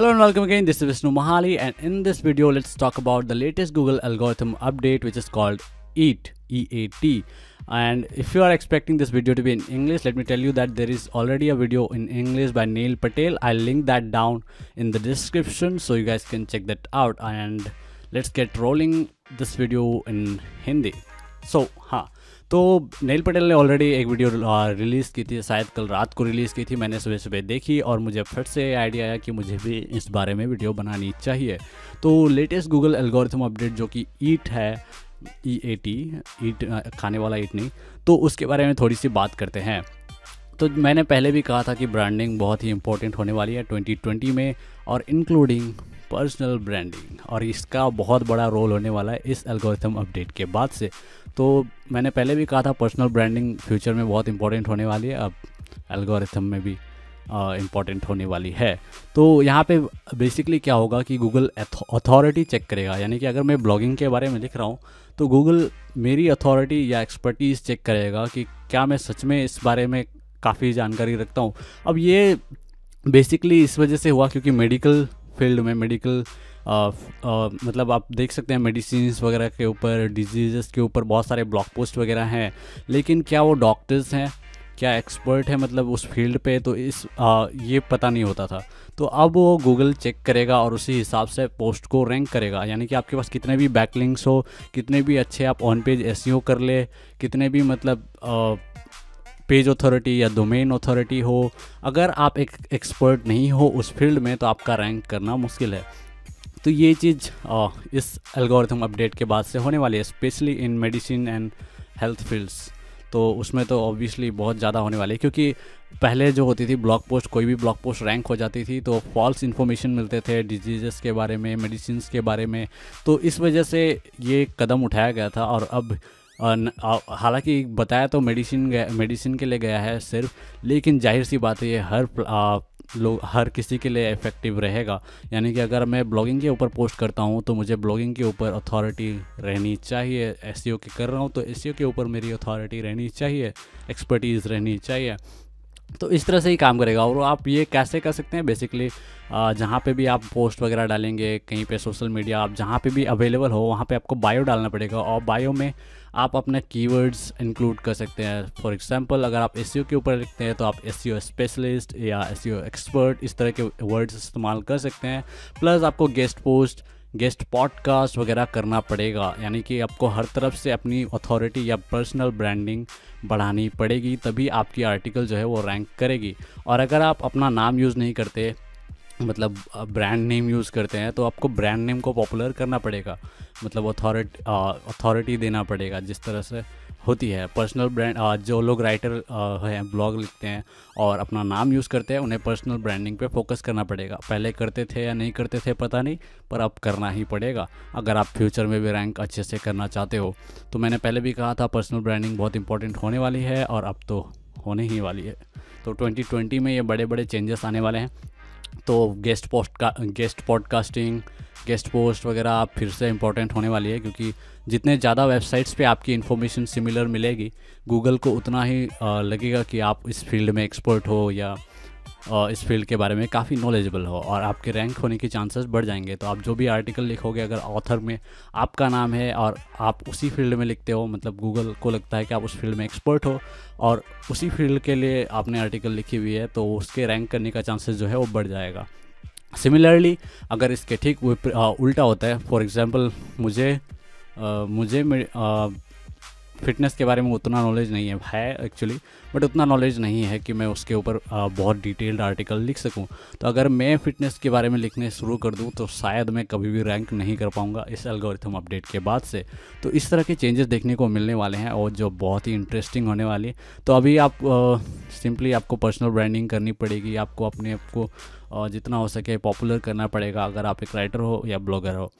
Hello and welcome again. This is Vishnu Mahali, and in this video, let's talk about the latest Google algorithm update, which is called EAT. E-A-T. And if you are expecting this video to be in English, let me tell you that there is already a video in English by Neil Patel. I'll link that down in the description so you guys can check that out. And let's get rolling this video in Hindi. So, हाँ तो नील पटेल ने already एक video release की थी, शायद कल रात को रिलीज़ की थी, मैंने सुबह सुबह देखी और मुझे फिर से आइडिया आया कि मुझे भी इस बारे में वीडियो बनानी चाहिए। तो लेटेस्ट गूगल एल्गोरिथम अपडेट जो कि ईट है ई ए टी ईट खाने वाला ईट नहीं तो उसके बारे में थोड़ी सी बात करते हैं। तो मैंने पहले भी कहा था कि ब्रांडिंग बहुत ही इंपॉर्टेंट होने वाली है 2020 में और इंक्लूडिंग पर्सनल ब्रांडिंग और इसका बहुत बड़ा रोल होने वाला है इस एल्गोरिथम अपडेट के बाद से। तो मैंने पहले भी कहा था पर्सनल ब्रांडिंग फ्यूचर में बहुत इंपॉर्टेंट होने वाली है। अब एल्गोरिथम में भी इंपॉर्टेंट होने वाली है। तो यहाँ पे बेसिकली क्या होगा कि गूगल अथॉरिटी चेक करेगा। यानी कि अगर मैं ब्लॉगिंग के बारे में लिख रहा हूँ तो गूगल मेरी अथॉरिटी या एक्सपर्टीज़ चेक करेगा कि क्या मैं सच में इस बारे में काफ़ी जानकारी रखता हूँ। अब ये बेसिकली इस वजह से हुआ क्योंकि मेडिकल फ़ील्ड में मेडिकल मतलब आप देख सकते हैं मेडिसिन वगैरह के ऊपर डिज़ीज़ के ऊपर बहुत सारे ब्लॉग पोस्ट वगैरह हैं। लेकिन क्या वो डॉक्टर्स हैं? क्या एक्सपर्ट है मतलब उस फ़ील्ड पे? तो इस आ, ये पता नहीं होता था। तो अब वो गूगल चेक करेगा और उसी हिसाब से पोस्ट को रैंक करेगा। यानी कि आपके पास कितने भी बैकलिंग्स हो कितने भी अच्छे आप ऑन पेज एस कर ले कितने भी मतलब आ, पेज अथॉरिटी या डोमेन अथॉरिटी हो, अगर आप एक एक्सपर्ट नहीं हो उस फ़ील्ड में तो आपका रैंक करना मुश्किल है। तो ये चीज़ इस एल्गोरिथम अपडेट के बाद से होने वाली है specially in medicine and health fields तो उसमें तो ऑब्वियसली बहुत ज़्यादा होने वाली है, क्योंकि पहले जो होती थी ब्लॉग पोस्ट कोई भी ब्लॉग पोस्ट रैंक हो जाती थी तो फॉल्स इन्फॉर्मेशन मिलते थे डिज़ीज़ के बारे में मेडिसिन के बारे में। तो इस वजह से ये कदम उठाया गया था, और अब हालाँकि बताया तो मेडिसिन मेडिसिन के लिए गया है सिर्फ़, लेकिन ज़ाहिर सी बात है ये हर लोग हर किसी के लिए इफ़ेक्टिव रहेगा। यानी कि अगर मैं ब्लॉगिंग के ऊपर पोस्ट करता हूँ तो मुझे ब्लॉगिंग के ऊपर अथॉरिटी रहनी चाहिए। एस e के कर रहा हूँ तो एस e के ऊपर मेरी अथॉरिटी रहनी चाहिए एक्सपर्टीज़ रहनी चाहिए। तो इस तरह से ही काम करेगा और आप ये कैसे कर सकते हैं? बेसिकली जहाँ पे भी आप पोस्ट वगैरह डालेंगे, कहीं पे सोशल मीडिया आप जहाँ पे भी अवेलेबल हो, वहाँ पे आपको बायो डालना पड़ेगा और बायो में आप अपने कीवर्ड्स इंक्लूड कर सकते हैं। फॉर एग्जांपल अगर आप एस के ऊपर लिखते हैं तो आप एस स्पेशलिस्ट या एस एक्सपर्ट इस तरह के वर्ड्स इस्तेमाल कर सकते हैं। प्लस आपको गेस्ट पोस्ट गेस्ट पॉडकास्ट वगैरह करना पड़ेगा। यानी कि आपको हर तरफ़ से अपनी अथॉरिटी या पर्सनल ब्रांडिंग बढ़ानी पड़ेगी, तभी आपकी आर्टिकल जो है वो रैंक करेगी। और अगर आप अपना नाम यूज़ नहीं करते मतलब ब्रांड नेम यूज़ करते हैं तो आपको ब्रांड नेम को पॉपुलर करना पड़ेगा। मतलब अथॉरिटी अथॉरिटी देना पड़ेगा, जिस तरह से होती है। पर्सनल ब्रांड जो लोग राइटर हैं, ब्लॉग लिखते हैं और अपना नाम यूज़ करते हैं, उन्हें पर्सनल ब्रांडिंग पे फोकस करना पड़ेगा। पहले करते थे या नहीं करते थे पता नहीं, पर अब करना ही पड़ेगा। अगर आप फ्यूचर में भी रैंक अच्छे से करना चाहते हो तो मैंने पहले भी कहा था, पर्सनल ब्रांडिंग बहुत इंपॉर्टेंट होने वाली है और अब तो होने ही वाली है। तो 2020 में ये बड़े बड़े चेंजेस आने वाले हैं। तो गेस्ट पोस्ट का, गेस्ट पॉडकास्टिंग गेस्ट पोस्ट वगैरह आप फिर से इंपॉर्टेंट होने वाली है, क्योंकि जितने ज़्यादा वेबसाइट्स पे आपकी इन्फॉर्मेशन सिमिलर मिलेगी गूगल को उतना ही लगेगा कि आप इस फ़ील्ड में एक्सपर्ट हो या इस फ़ील्ड के बारे में काफ़ी नॉलेजेबल हो और आपके रैंक होने के चांसेस बढ़ जाएँगे। तो आप जो भी आर्टिकल लिखोगे, अगर ऑथर में आपका नाम है और आप उसी फ़ील्ड में लिखते हो मतलब गूगल को लगता है कि आप उस फ़ील्ड में एक्सपर्ट हो और उसी फ़ील्ड के लिए आपने आर्टिकल लिखी हुई है तो उसके रैंक करने का चांसेस जो है वो बढ़ जाएगा। सिमिलरली अगर इसके ठीक उल्टा होता है फॉर एग्ज़ाम्पल मुझे आ, मुझे फिटनेस के बारे में उतना नॉलेज नहीं है है एक्चुअली बट उतना नॉलेज नहीं है कि मैं उसके ऊपर बहुत डिटेल्ड आर्टिकल लिख सकूँ। तो अगर मैं फ़िटनेस के बारे में लिखने शुरू कर दूँ तो शायद मैं कभी भी रैंक नहीं कर पाऊँगा इस एल्गोरिथम अपडेट के बाद से। तो इस तरह के चेंजेस देखने को मिलने वाले हैं और जो बहुत ही इंटरेस्टिंग होने वाली है। तो अभी आप सिंपली आपको पर्सनल ब्रांडिंग करनी पड़ेगी, आपको अपने आप को जितना हो सके पॉपुलर करना पड़ेगा। अगर आप एक राइटर हो या ब्लॉगर हो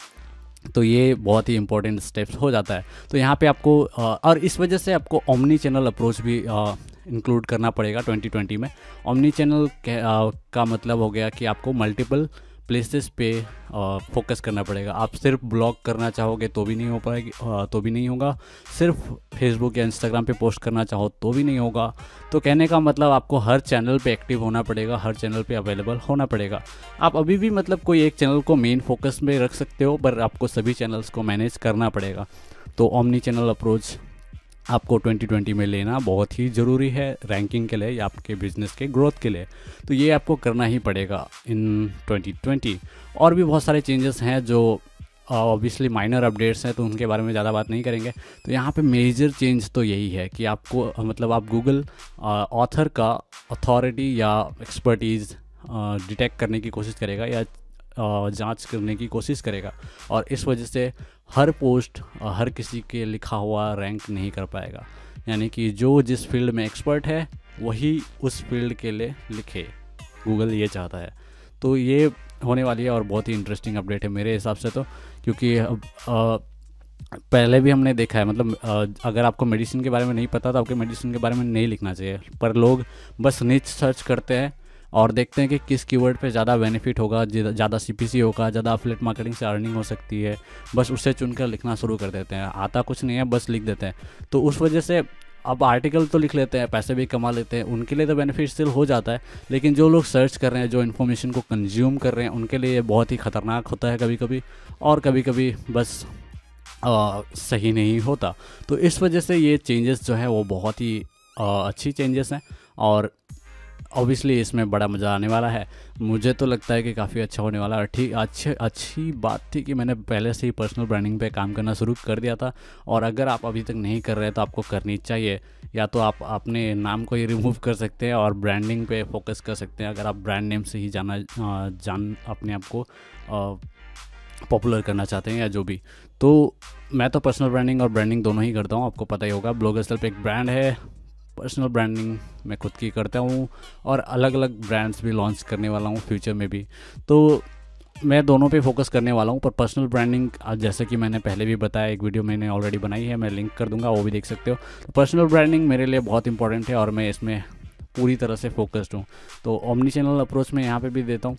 तो ये बहुत ही इंपॉर्टेंट स्टेप्स हो जाता है। तो यहाँ पे आपको और इस वजह से आपको ओमनी चैनल अप्रोच भी इंक्लूड करना पड़ेगा 2020 में। ओमनी चैनल का मतलब हो गया कि आपको मल्टीपल प्लेसेस पे फोकस करना पड़ेगा। आप सिर्फ़ ब्लॉग करना चाहोगे तो भी नहीं हो पाएगी तो भी नहीं होगा। सिर्फ़ फेसबुक या इंस्टाग्राम पे पोस्ट करना चाहो तो भी नहीं होगा। तो कहने का मतलब आपको हर चैनल पे एक्टिव होना पड़ेगा, हर चैनल पे अवेलेबल होना पड़ेगा। आप अभी भी मतलब कोई एक चैनल को मेन फोकस में रख सकते हो, पर आपको सभी चैनल्स को मैनेज करना पड़ेगा। तो ओमनी चैनल अप्रोच आपको 2020 में लेना बहुत ही ज़रूरी है रैंकिंग के लिए या आपके बिज़नेस के ग्रोथ के लिए। तो ये आपको करना ही पड़ेगा इन 2020 और भी बहुत सारे चेंजेस हैं जो ऑब्वियसली माइनर अपडेट्स हैं तो उनके बारे में ज़्यादा बात नहीं करेंगे। तो यहाँ पे मेजर चेंज तो यही है कि आपको मतलब आप गूगल ऑथर का अथॉरिटी या एक्सपर्टीज़ डिटेक्ट करने की कोशिश करेगा या जाँच करने की कोशिश करेगा और इस वजह से हर पोस्ट हर किसी के लिखा हुआ रैंक नहीं कर पाएगा। यानी कि जो जिस फ़ील्ड में एक्सपर्ट है वही उस फ़ील्ड के लिए लिखे। गूगल ये चाहता है। तो ये होने वाली है और बहुत ही इंटरेस्टिंग अपडेट है मेरे हिसाब से तो क्योंकि आ, पहले भी हमने देखा है मतलब अगर आपको मेडिसिन के बारे में नहीं पता तो आपके मेडिसिन के बारे में नहीं लिखना चाहिए। पर लोग बस निच सर्च करते हैं और देखते हैं कि किस कीवर्ड पे ज़्यादा बेनिफिट होगा ज़्यादा सीपीसी होगा ज़्यादा अफलेट मार्केटिंग से अर्निंग हो सकती है। बस उससे चुनकर लिखना शुरू कर देते हैं। आता कुछ नहीं है बस लिख देते हैं। तो उस वजह से अब आर्टिकल तो लिख लेते हैं पैसे भी कमा लेते हैं। उनके लिए तो बेनिफिट स्टिल हो जाता है लेकिन जो लोग सर्च कर रहे हैं जो इन्फॉर्मेशन को कंज्यूम कर रहे हैं उनके लिए ये बहुत ही ख़तरनाक होता है कभी कभी और कभी कभी बस आ, सही नहीं होता। तो इस वजह से ये चेंजेस जो है वो बहुत ही आ, अच्छी चेंजेस हैं। और ऑब्वियसली इसमें बड़ा मज़ा आने वाला है। मुझे तो लगता है कि काफ़ी अच्छा होने वाला है। ठीक, अच्छी अच्छी बात थी कि मैंने पहले से ही पर्सनल ब्रांडिंग पे काम करना शुरू कर दिया था। और अगर आप अभी तक नहीं कर रहे तो आपको करनी चाहिए। या तो आप अपने नाम को ही रिमूव कर सकते हैं और ब्रांडिंग पे फोकस कर सकते हैं। अगर आप ब्रांड नेम से ही जाना जान, अपने आप को पॉपुलर करना चाहते हैं या जो भी। तो मैं तो पर्सनल ब्रांडिंग और ब्रांडिंग दोनों ही करता हूँ। आपको पता ही होगा ब्लॉगर पर एक ब्रांड है। पर्सनल ब्रांडिंग मैं खुद की करता हूँ और अलग अलग ब्रांड्स भी लॉन्च करने वाला हूँ फ्यूचर में भी। तो मैं दोनों पे फोकस करने वाला हूँ, पर पर्सनल ब्रांडिंग आज जैसे कि मैंने पहले भी बताया, एक वीडियो मैंने ऑलरेडी बनाई है, मैं लिंक कर दूँगा, वो भी देख सकते हो। तो पर्सनल ब्रांडिंग मेरे लिए बहुत इंपॉर्टेंट है और मैं इसमें पूरी तरह से फोकस्ड हूँ। तो ओमनी चैनल अप्रोच मैं यहाँ पे भी देता हूँ।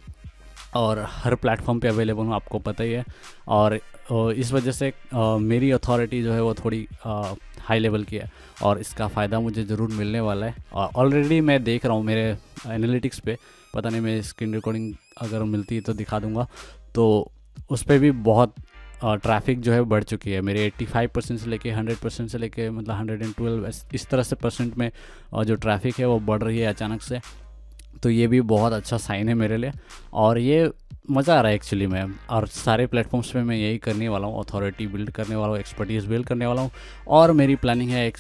और हर प्लेटफॉर्म पे अवेलेबल हूँ, आपको पता ही है। और इस वजह से मेरी अथॉरिटी जो है वो थोड़ी हाई लेवल की है और इसका फ़ायदा मुझे ज़रूर मिलने वाला है। और ऑलरेडी मैं देख रहा हूँ मेरे एनालिटिक्स पे, पता नहीं मैं स्क्रीन रिकॉर्डिंग अगर मिलती है तो दिखा दूँगा। तो उस पर भी बहुत ट्रैफ़िक जो है बढ़ चुकी है। मेरे 85 परसेंट से लेके 100 परसेंट से लेके मतलब 112 इस तरह से परसेंट में जो ट्रैफ़िक है वो बढ़ रही है अचानक से। तो ये भी बहुत अच्छा साइन है मेरे लिए। और ये मज़ा आ रहा है एक्चुअली मैं। और सारे प्लेटफॉर्म्स पे मैं यही करने वाला हूँ अथॉरिटी बिल्ड करने वाला हूँ एक्सपर्टीज़ बिल्ड करने वाला हूँ। और मेरी प्लानिंग है एक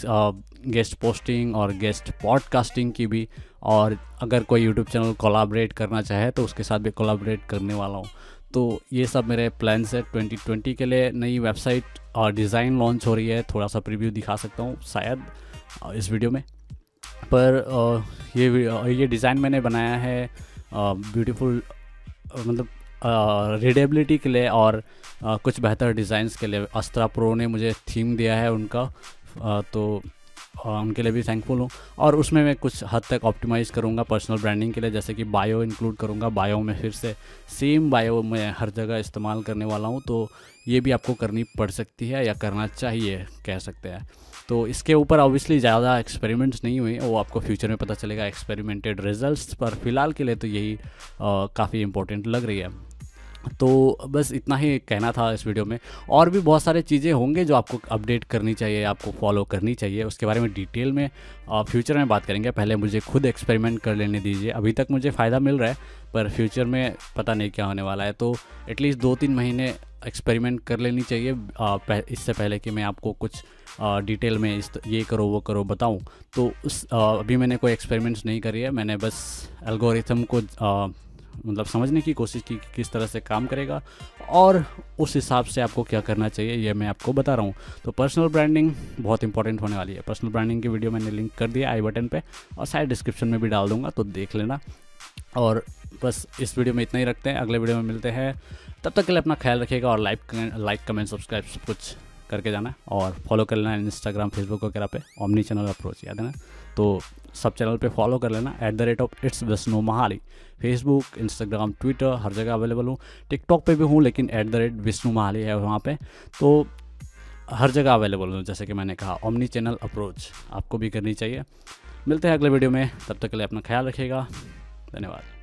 गेस्ट पोस्टिंग और गेस्ट पॉडकास्टिंग की भी। और अगर कोई यूट्यूब चैनल कोलाबरेट करना चाहे तो उसके साथ भी कोलाबरेट करने वाला हूँ। तो ये सब मेरे प्लान्स है 2020 के लिए। नई वेबसाइट और डिज़ाइन लॉन्च हो रही है। थोड़ा सा प्रीव्यू दिखा सकता हूँ शायद इस वीडियो में। पर ये ये डिज़ाइन मैंने बनाया है ब्यूटीफुल मतलब रीडेबिलिटी के लिए और कुछ बेहतर डिज़ाइंस के लिए। अस्त्रा प्रो ने मुझे थीम दिया है उनका तो आ, उनके लिए भी थैंकफुल हूँ। और उसमें मैं कुछ हद तक ऑप्टिमाइज़ करूँगा पर्सनल ब्रांडिंग के लिए जैसे कि बायो इंक्लूड करूँगा। बायो में फिर से सेम बायो मैं हर जगह इस्तेमाल करने वाला हूँ तो ये भी आपको करनी पड़ सकती है या करना चाहिए कह सकते हैं। तो इसके ऊपर ऑब्वियसली ज़्यादा एक्सपेरिमेंट्स नहीं हुए वो आपको फ्यूचर में पता चलेगा एक्सपेरिमेंटेड रिजल्ट्स पर। फ़िलहाल के लिए तो यही काफ़ी इंपॉर्टेंट लग रही है। तो बस इतना ही कहना था इस वीडियो में। और भी बहुत सारे चीज़ें होंगे जो आपको अपडेट करनी चाहिए, आपको फॉलो करनी चाहिए। उसके बारे में डिटेल में फ्यूचर में बात करेंगे। पहले मुझे खुद एक्सपेरिमेंट कर लेने दीजिए। अभी तक मुझे फ़ायदा मिल रहा है, पर फ्यूचर में पता नहीं क्या होने वाला है। तो एटलीस्ट दो तीन महीने एक्सपेरिमेंट कर लेनी चाहिए। इससे पहले कि मैं आपको कुछ डिटेल में इस, ये करो, वो करो, बताऊँ। तो उस अभी मैंने कोई एक्सपेरिमेंट्स नहीं करी है। मैंने बस एल्गोरिथम को मतलब समझने की कोशिश की कि किस तरह से काम करेगा और उस हिसाब से आपको क्या करना चाहिए, ये मैं आपको बता रहा हूँ। तो पर्सनल ब्रांडिंग बहुत इंपॉर्टेंट होने वाली है। पर्सनल ब्रांडिंग की वीडियो मैंने लिंक कर दिया आई बटन पे और साइड डिस्क्रिप्शन में भी डाल दूँगा तो देख लेना। और बस इस वीडियो में इतना ही रखते हैं। अगले वीडियो में मिलते हैं। तब तक के लिए अपना ख्याल रखिएगा और लाइक लाइक कमेंट सब्सक्राइब सब कुछ। करके जाना और फॉलो कर लेना इंस्टाग्राम फेसबुक वगैरह पे ओमनी चैनल अप्रोच याद है ना? तो सब चैनल पे फॉलो कर लेना at the rate of its Vishnu Mahali Facebook Instagram Twitter हर जगह अवेलेबल हूँ। टिकटॉक पे भी हूँ, लेकिन at the rate Vishnu Mahali है वहाँ पे। तो हर जगह अवेलेबल हूँ, जैसे कि मैंने कहा ओमनी चैनल अप्रोच आपको भी करनी चाहिए। मिलते हैं अगले वीडियो में, तब तक के लिए अपना ख्याल रखिएगा। धन्यवाद।